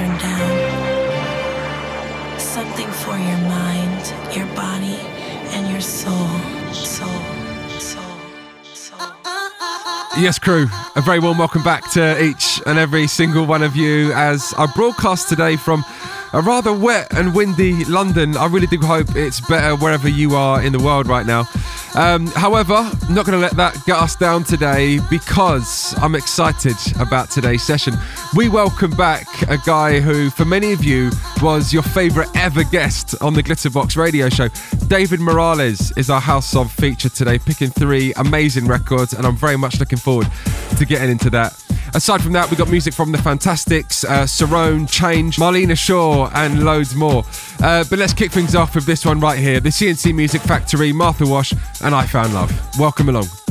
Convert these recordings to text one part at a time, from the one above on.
turn down. Something for your mind, your body, and your. Soul. Soul. Yes, crew, a very warm welcome back to each and every single one of you as I broadcast today from a rather wet and windy London. I really do hope it's better wherever you are in the world right now. Um, however, I'm not going to let that get us down today because I'm excited about today's session. We welcome back a guy who, for many of you, was your favourite ever guest on the Glitterbox radio show. David Morales is our House of feature today, picking three amazing records, and I'm very much looking forward to getting into that. Aside from that, we got music from the Fantastics, uh, Change, Marlena Shaw, and loads more. Uh, but let's kick things off with this one right here the CNC Music Factory, Martha Wash, and I Found Love. Welcome along.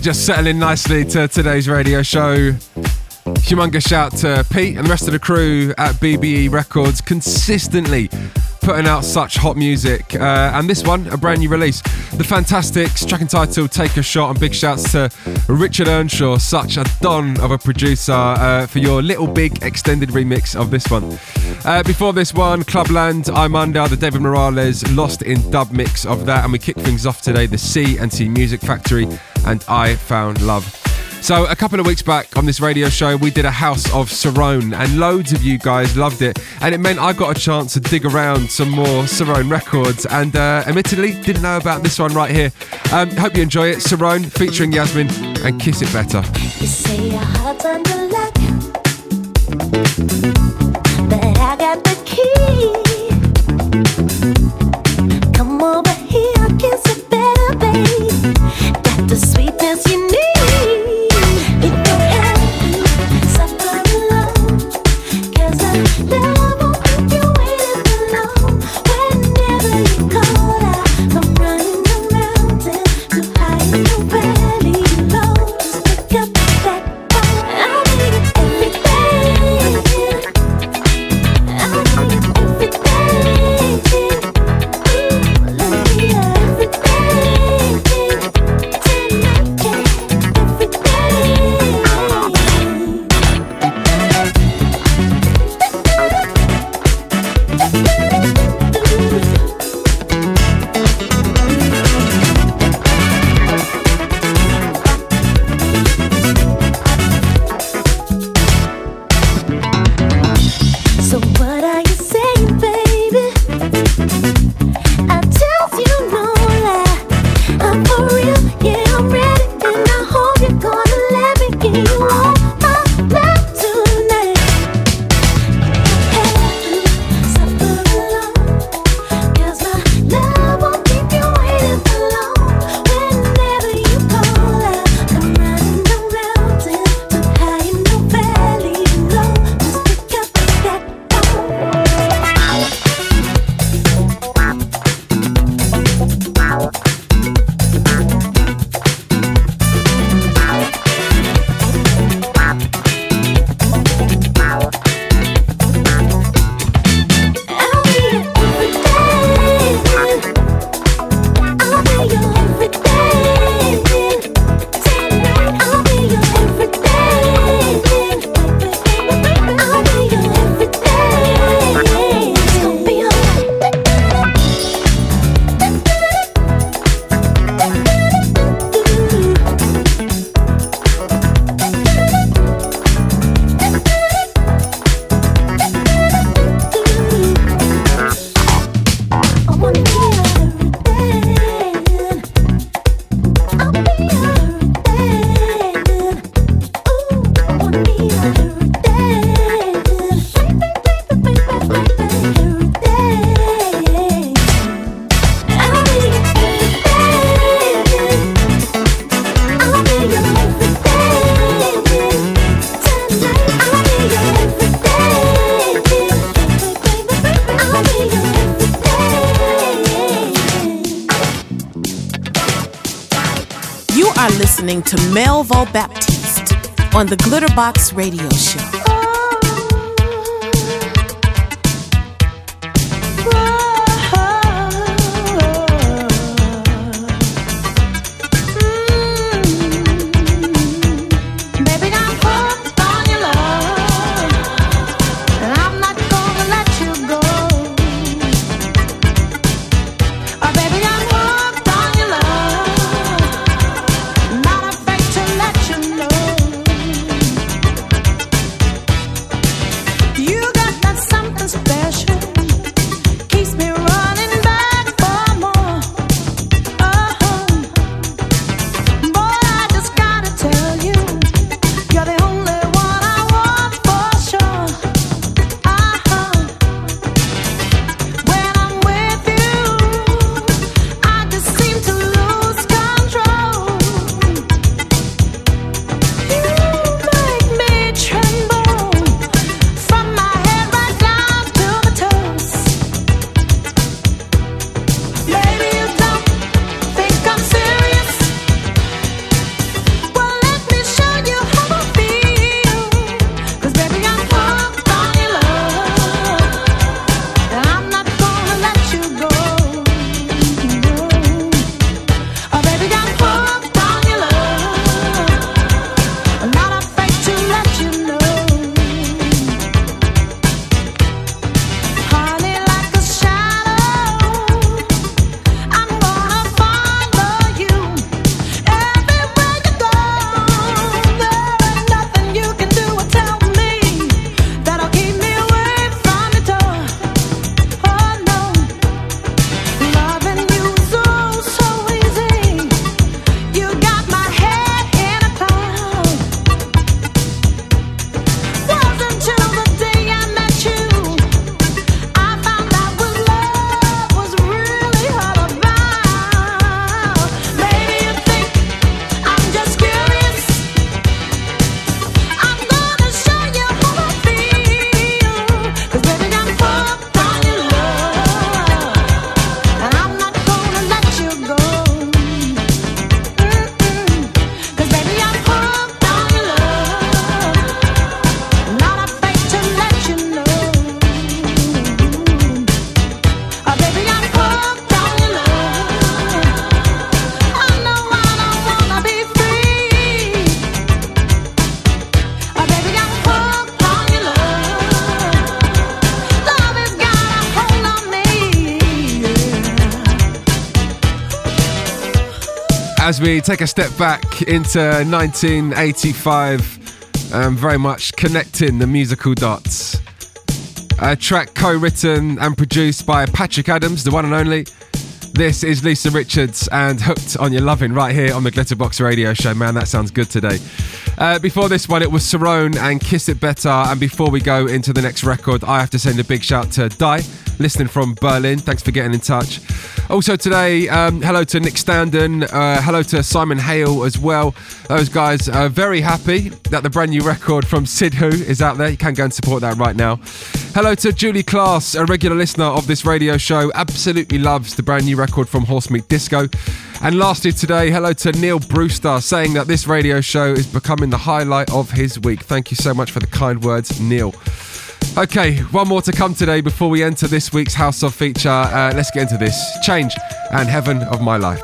Just settling nicely to today's radio show. Humongous shout to Pete and the rest of the crew at BBE Records, consistently putting out such hot music. Uh, and this one, a brand new release. The Fantastics, track entitled Take a Shot, and big shouts to Richard Earnshaw, such a don of a producer, uh, for your little big extended remix of this one. Uh, before this one, Clubland, I'm under the David Morales Lost in dub mix of that, and we kick things off today, the C and C Music Factory and I Found Love. So, a couple of weeks back on this radio show, we did a house of Cerrone, and loads of you guys loved it. And it meant I got a chance to dig around some more Cerrone records, and uh, admittedly, didn't know about this one right here. Um, hope you enjoy it. Cerrone featuring Yasmin and Kiss It Better. But I got the key. On the Glitterbox Radio Show. We take a step back into 1985, um, very much connecting the musical dots. A track co written and produced by Patrick Adams, the one and only. This is Lisa Richards and Hooked on Your Loving right here on the Glitterbox Radio Show. Man, that sounds good today. Uh, before this one, it was Cerrone and Kiss It Better. And before we go into the next record, I have to send a big shout to Die, listening from Berlin. Thanks for getting in touch. Also today, um, hello to Nick Standen, uh, hello to Simon Hale as well. Those guys are very happy that the brand new record from Sid Who is out there. You can go and support that right now. Hello to Julie Class, a regular listener of this radio show, absolutely loves the brand new record from Horse Meat Disco. And lastly today, hello to Neil Brewster, saying that this radio show is becoming the highlight of his week. Thank you so much for the kind words, Neil. Okay, one more to come today before we enter this week's House of Feature. Uh, let's get into this Change and Heaven of My Life.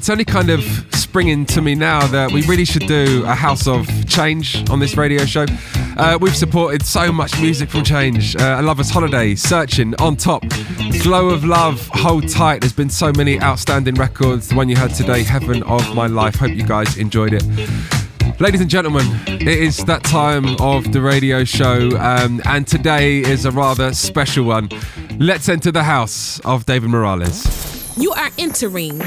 It's only kind of springing to me now that we really should do a house of change on this radio show. Uh, we've supported so much music from Change. Uh, A Lover's Holiday, Searching, On Top, Glow of Love, Hold Tight. There's been so many outstanding records. The one you heard today, Heaven of My Life. Hope you guys enjoyed it. Ladies and gentlemen, it is that time of the radio show, um, and today is a rather special one. Let's enter the house of David Morales. You are entering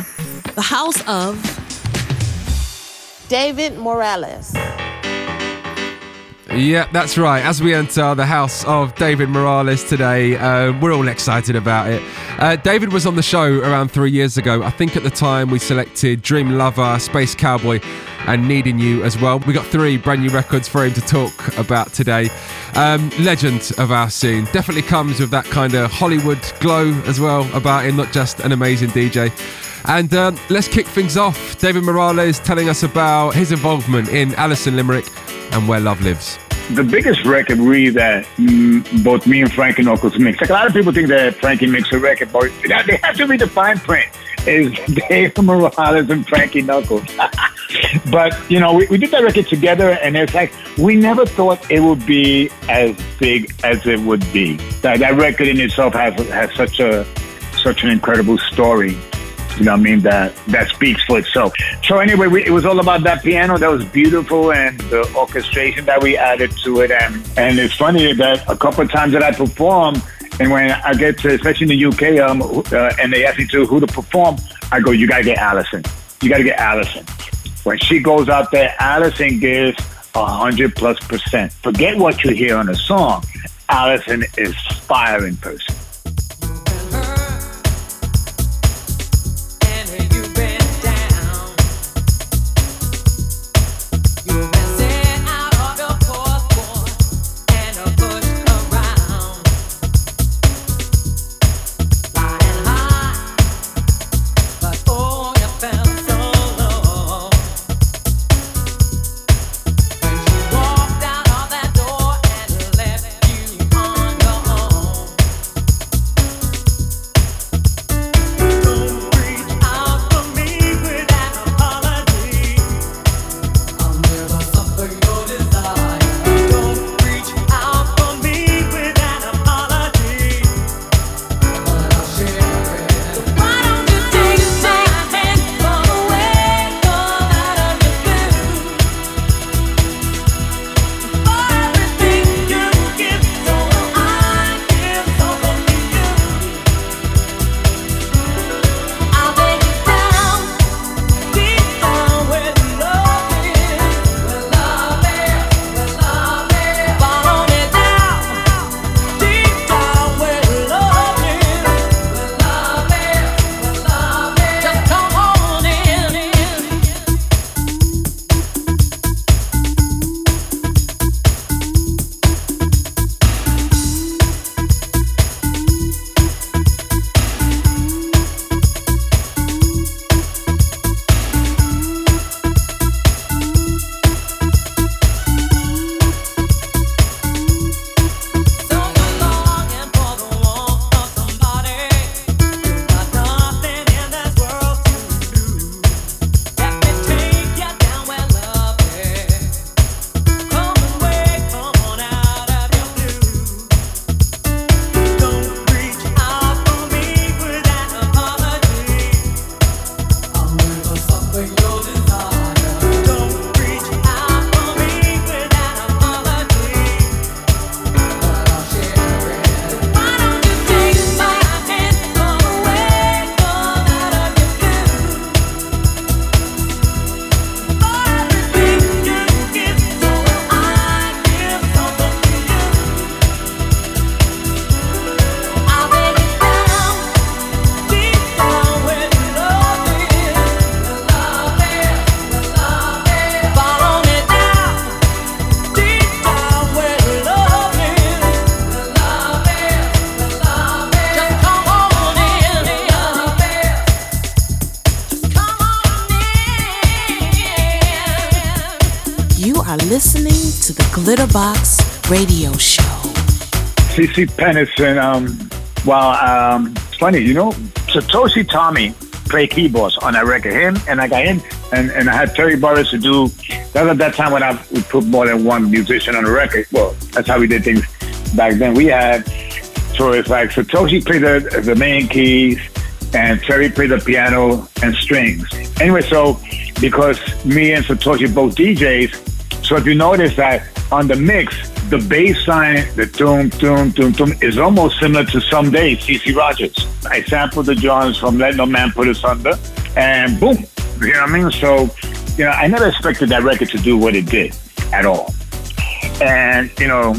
the house of David Morales. Yeah, that's right. As we enter the house of David Morales today, uh, we're all excited about it. Uh, David was on the show around three years ago. I think at the time we selected Dream Lover, Space Cowboy, and Needing You as well. We got three brand new records for him to talk about today. Um, legend of our scene. Definitely comes with that kind of Hollywood glow as well about him, not just an amazing DJ. And um, let's kick things off. David Morales telling us about his involvement in Alison Limerick and Where Love Lives. the biggest record really that mm, both me and Frankie Knuckles mix. Like a lot of people think that Frankie makes a record, but they have to read the fine print. Is Dave Morales and Frankie Knuckles. but you know, we, we did that record together, and it's like we never thought it would be as big as it would be. That that record in itself has has such a such an incredible story. You know what I mean? That that speaks for itself. So anyway, we, it was all about that piano that was beautiful and the orchestration that we added to it. And and it's funny that a couple of times that I perform, and when I get to, especially in the UK, um, uh, and they ask me to who to perform, I go, you gotta get Alison. You gotta get Alison. When she goes out there, Alison gives a hundred plus percent. Forget what you hear on a song. Alison is fire in person. CeCe Peniston, um, well, um, it's funny, you know, Satoshi Tomiie play keyboards on that record. Him and I got him, and, and I had Terry Burrus to do. That was at that time when I would put more than one musician on the record. Well, that's how we did things back then. We had so it's like Satoshi played the the main keys, and Terry played the piano and strings. Anyway, so because me and Satoshi both DJs, so if you notice that on the mix, the bass line, the doom, doom, doom, doom, is almost similar to Someday, CeCe Rogers. I sampled the Johns from Let No Man Put Asunder, and boom, you know what I mean? So, you know, I never expected that record to do what it did at all. And, you know,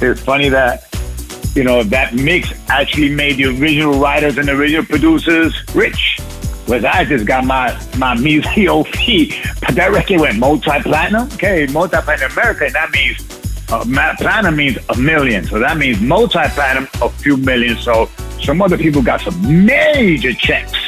it's funny that, you know, that mix actually made the original writers and the original producers rich. Whereas I just got my my measly OP, but that record went multi-platinum. Okay, multi-platinum in America, and that means uh, platinum means a million. So that means multi-platinum, a few million. So some other people got some major checks.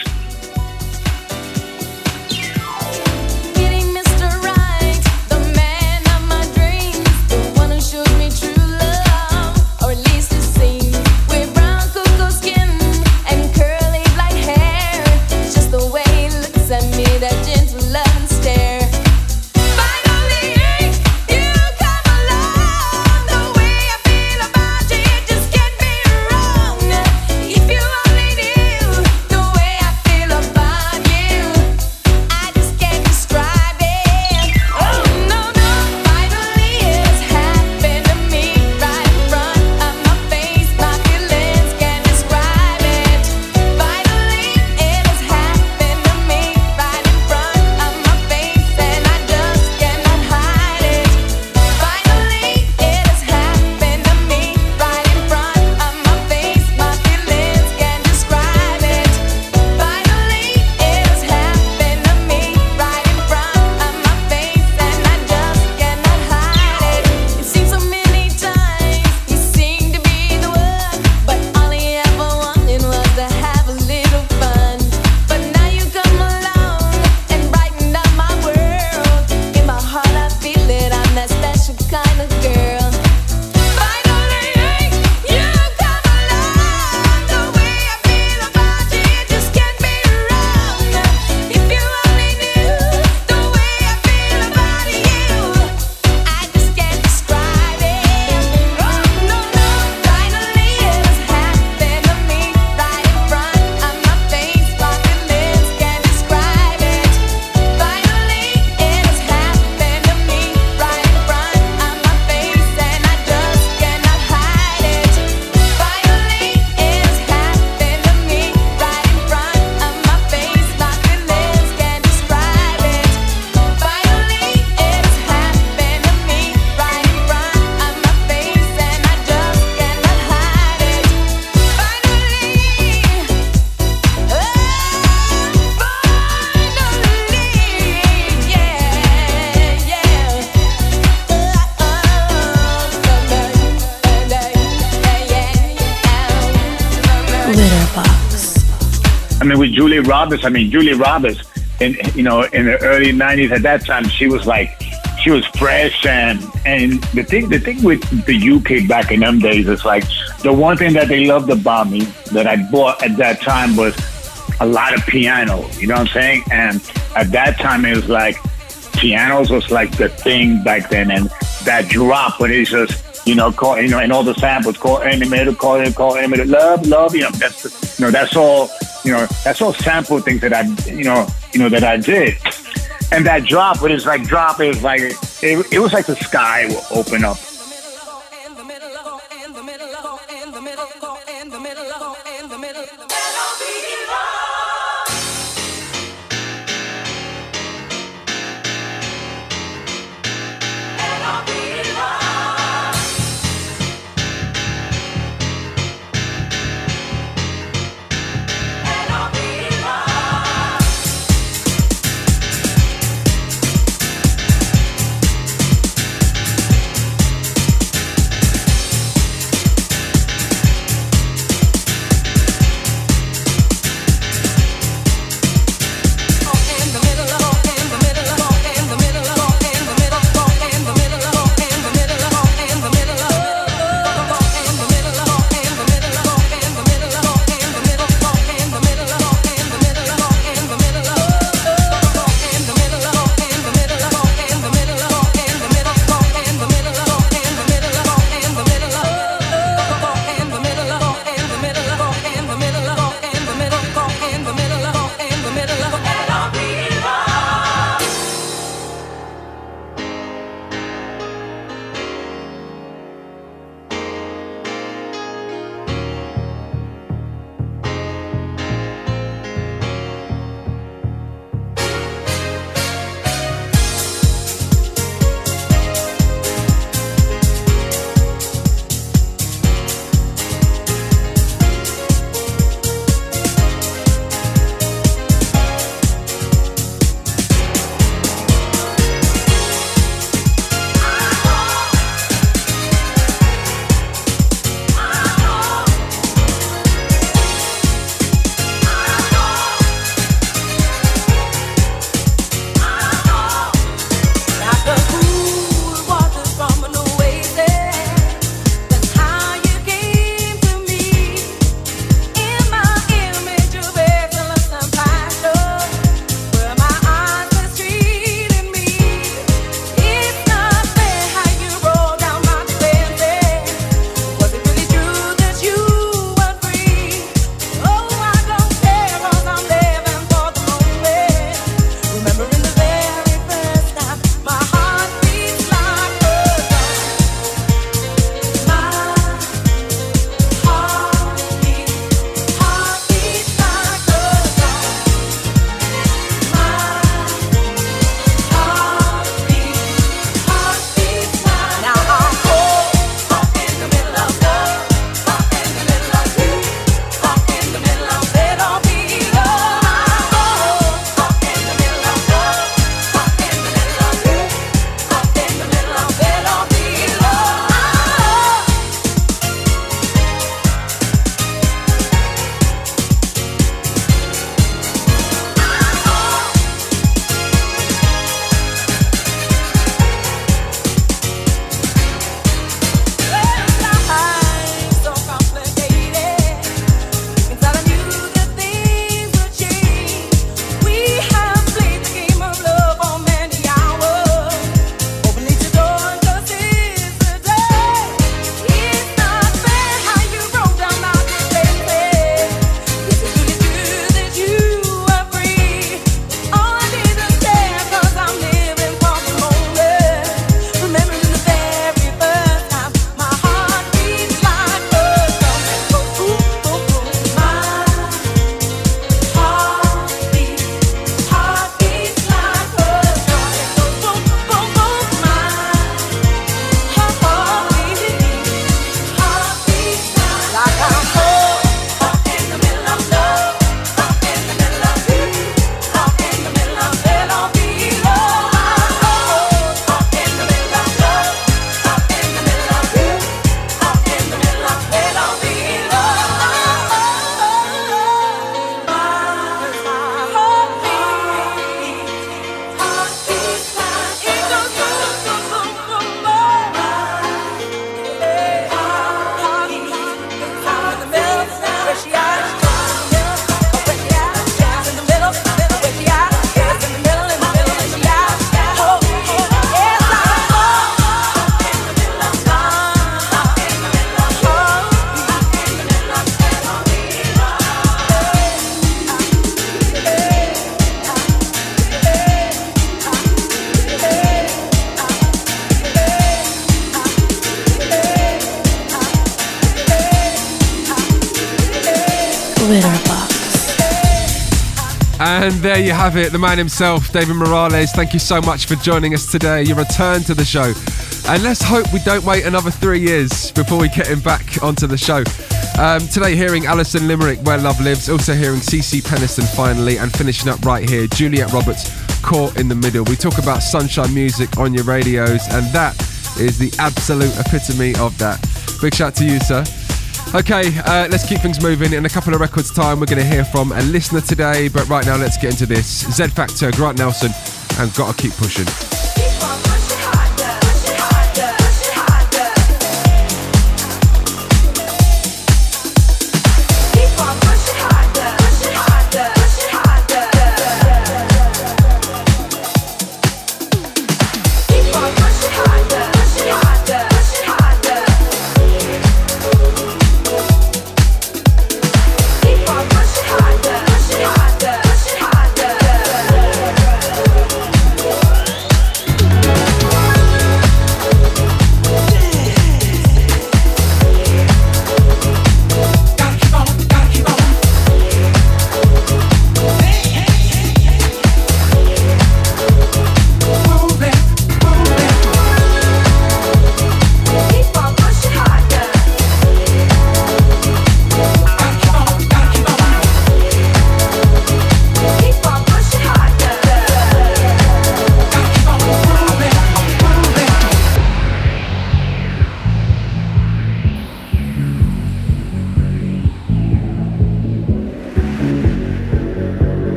Roberts, I mean, Juliet Roberts, in you know, in the early '90s, at that time, she was like, she was fresh, and and the thing, the thing with the UK back in them days is like, the one thing that they loved about me that I bought at that time was a lot of piano. You know what I'm saying? And at that time, it was like pianos was like the thing back then, and that drop when it's just. You know, call you know, and all the samples, call animated, call it, call animated, love, love. You know, that's you know, that's all. You know, that's all sample things that I, you know, you know that I did. And that drop, when it's like drop, is like it, it was like the sky will open up. Have it, the man himself, David Morales. Thank you so much for joining us today. Your return to the show. And let's hope we don't wait another three years before we get him back onto the show. Um, today, hearing Alison Limerick, Where Love Lives. Also, hearing CeCe Peniston finally. And finishing up right here, Juliet Roberts, Caught in the Middle. We talk about sunshine music on your radios, and that is the absolute epitome of that. Big shout to you, sir. Okay, uh, let's keep things moving. In a couple of records' time, we're going to hear from a listener today. But right now, let's get into this. Z Factor, Grant Nelson, and Gotta Keep Pushing.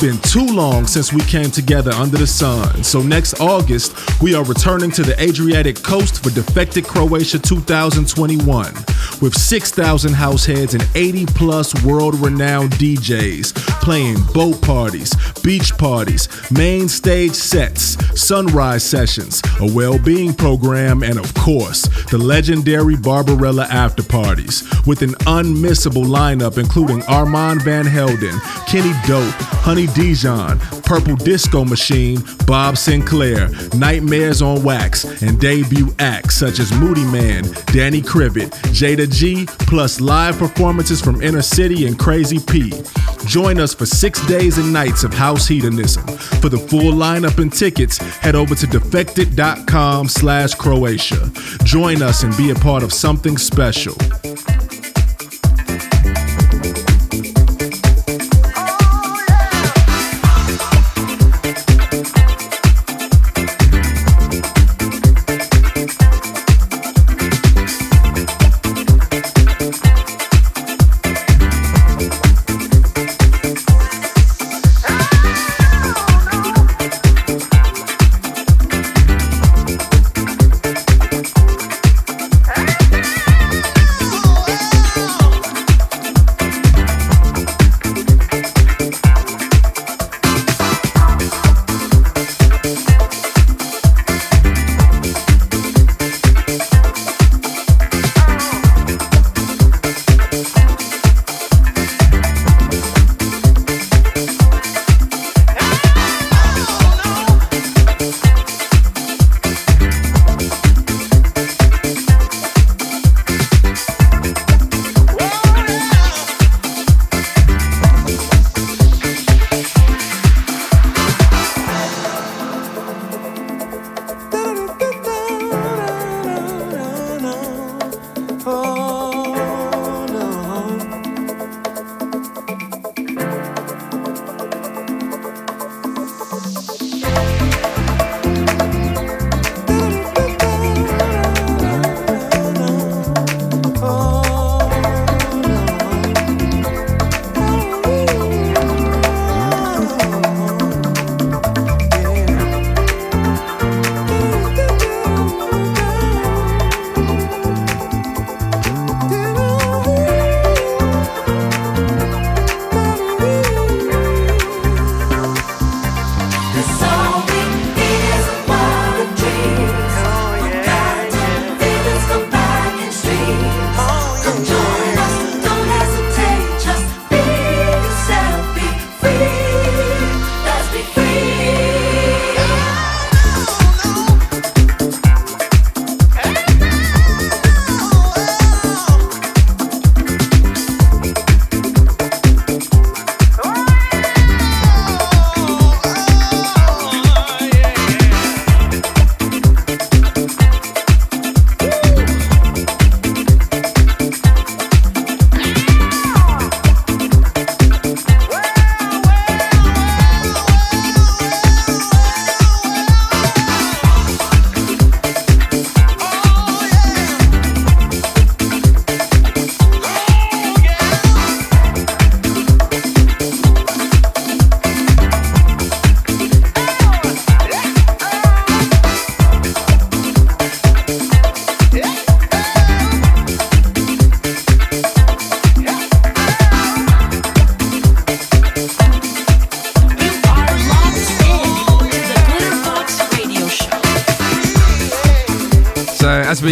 Been too long since we came together under the sun. So next August, we are returning to the Adriatic coast for Defected Croatia 2021 with 6,000 house heads and 80 plus world renowned DJs playing boat parties, beach parties, main stage sets, sunrise sessions, a well being program, and of course, the legendary Barbarella after parties with an unmissable lineup including Armand Van Helden, Kenny Dope, Honey Dijon, Purple Disco Machine, Bob Sinclar, Nightmares on Wax, and debut acts such as Moodymann, Danny Krivit, Jayda G, plus live performances from Inner City and Crazy P. Join us for six days and nights of house hedonism. For the full lineup and tickets, head over to defected.com slash Croatia. Join us and be a part of something special.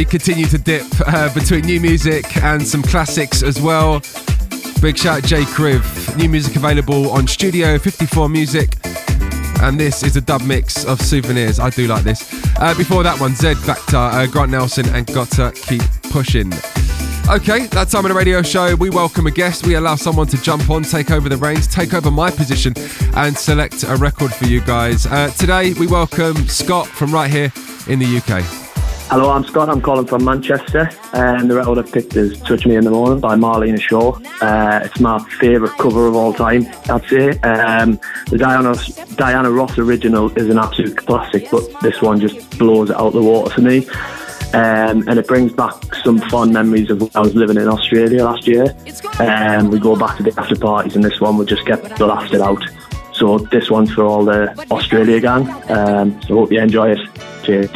Continue to dip uh, between new music and some classics as well. Big shout J Kriv. New music available on Studio 54 Music. And this is a dub mix of souvenirs. I do like this. Uh, before that one, Z Factor, uh, Grant Nelson, and Gotta Keep Pushing. Okay, that time of the radio show, we welcome a guest. We allow someone to jump on, take over the reins, take over my position, and select a record for you guys. Uh, today, we welcome Scott from right here in the UK. Hello, I'm Scott. I'm calling from Manchester. And the record I've picked is Touch Me in the Morning by Marlena Shaw. Uh, it's my favourite cover of all time, I'd say. Um, the Diana, Diana Ross original is an absolute classic, but this one just blows it out the water for me. Um, and it brings back some fond memories of when I was living in Australia last year. Um, we go back to the after parties, and this one would just get blasted out. So this one's for all the Australia gang. Um, so hope you enjoy it. Cheers.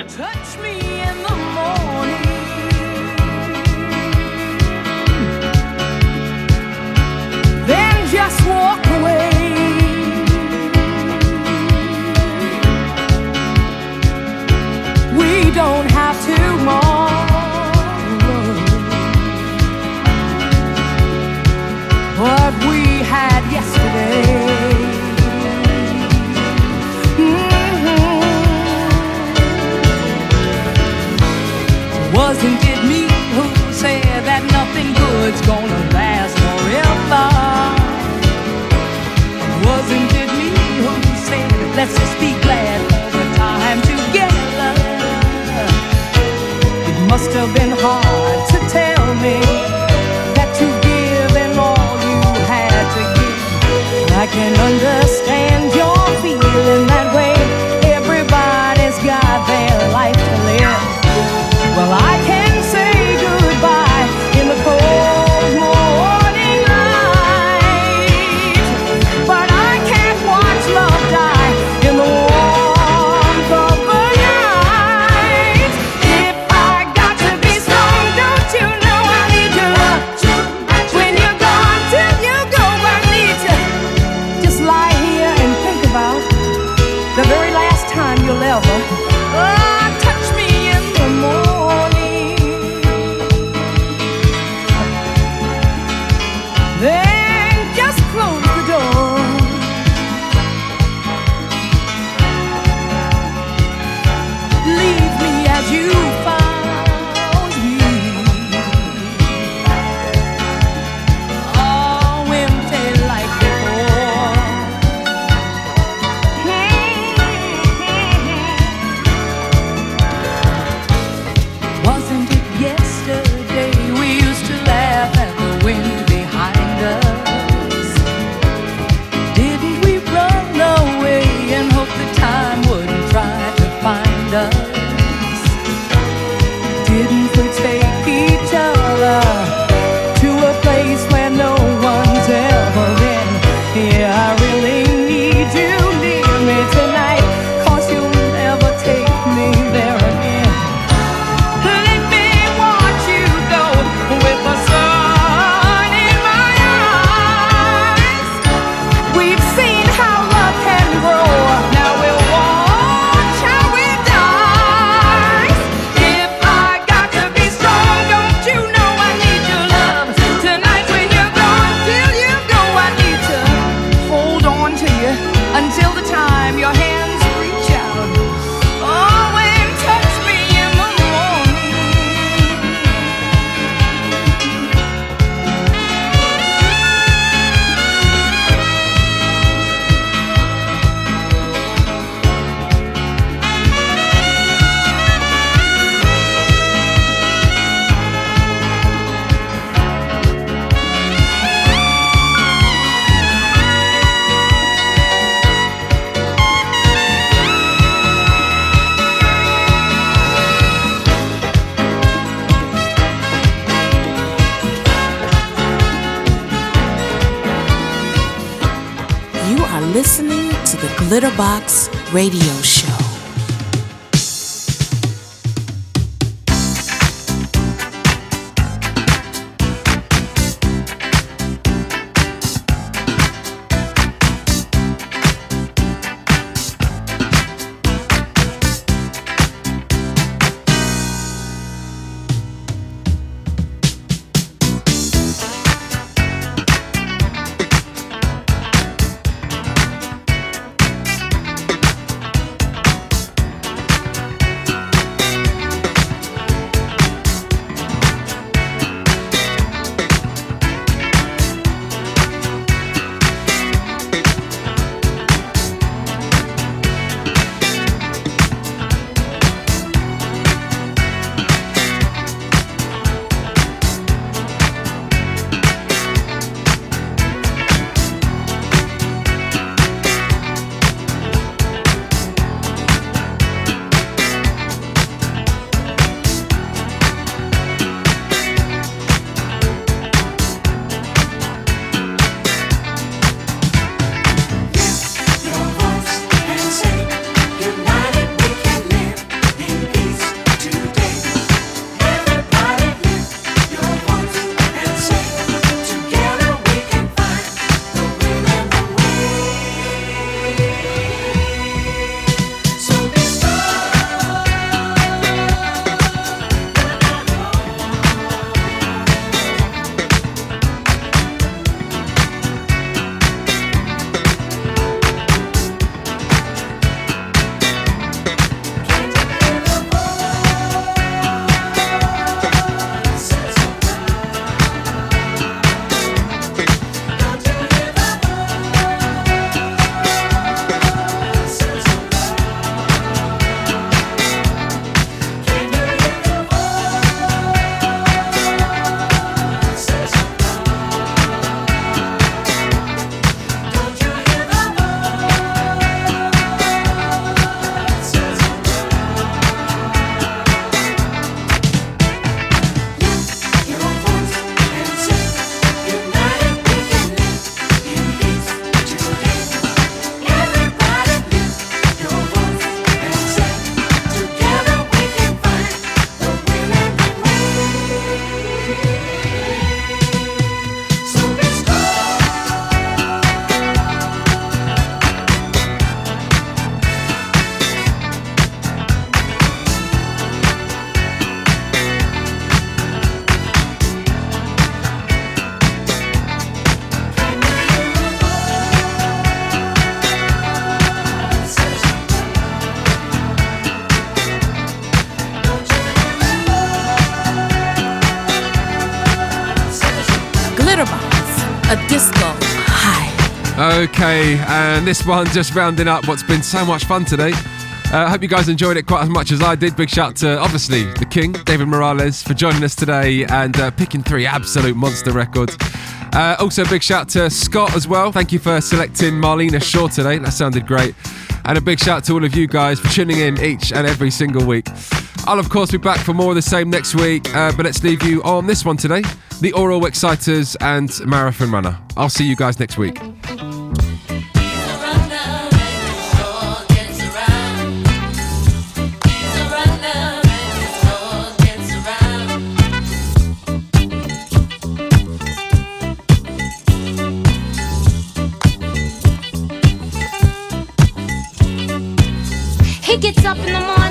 can understand your feeling. you until the time your hand. Box Radio Show. Okay, and this one just rounding up what's been so much fun today. I uh, hope you guys enjoyed it quite as much as I did. Big shout to, obviously, the king, David Morales, for joining us today and uh, picking three absolute monster records. Uh, also, big shout to Scott as well. Thank you for selecting Marlena Shaw today. That sounded great. And a big shout to all of you guys for tuning in each and every single week. I'll, of course, be back for more of the same next week, uh, but let's leave you on this one today the Aural Exciters and Marathon Runner. I'll see you guys next week. Gets up in the morning,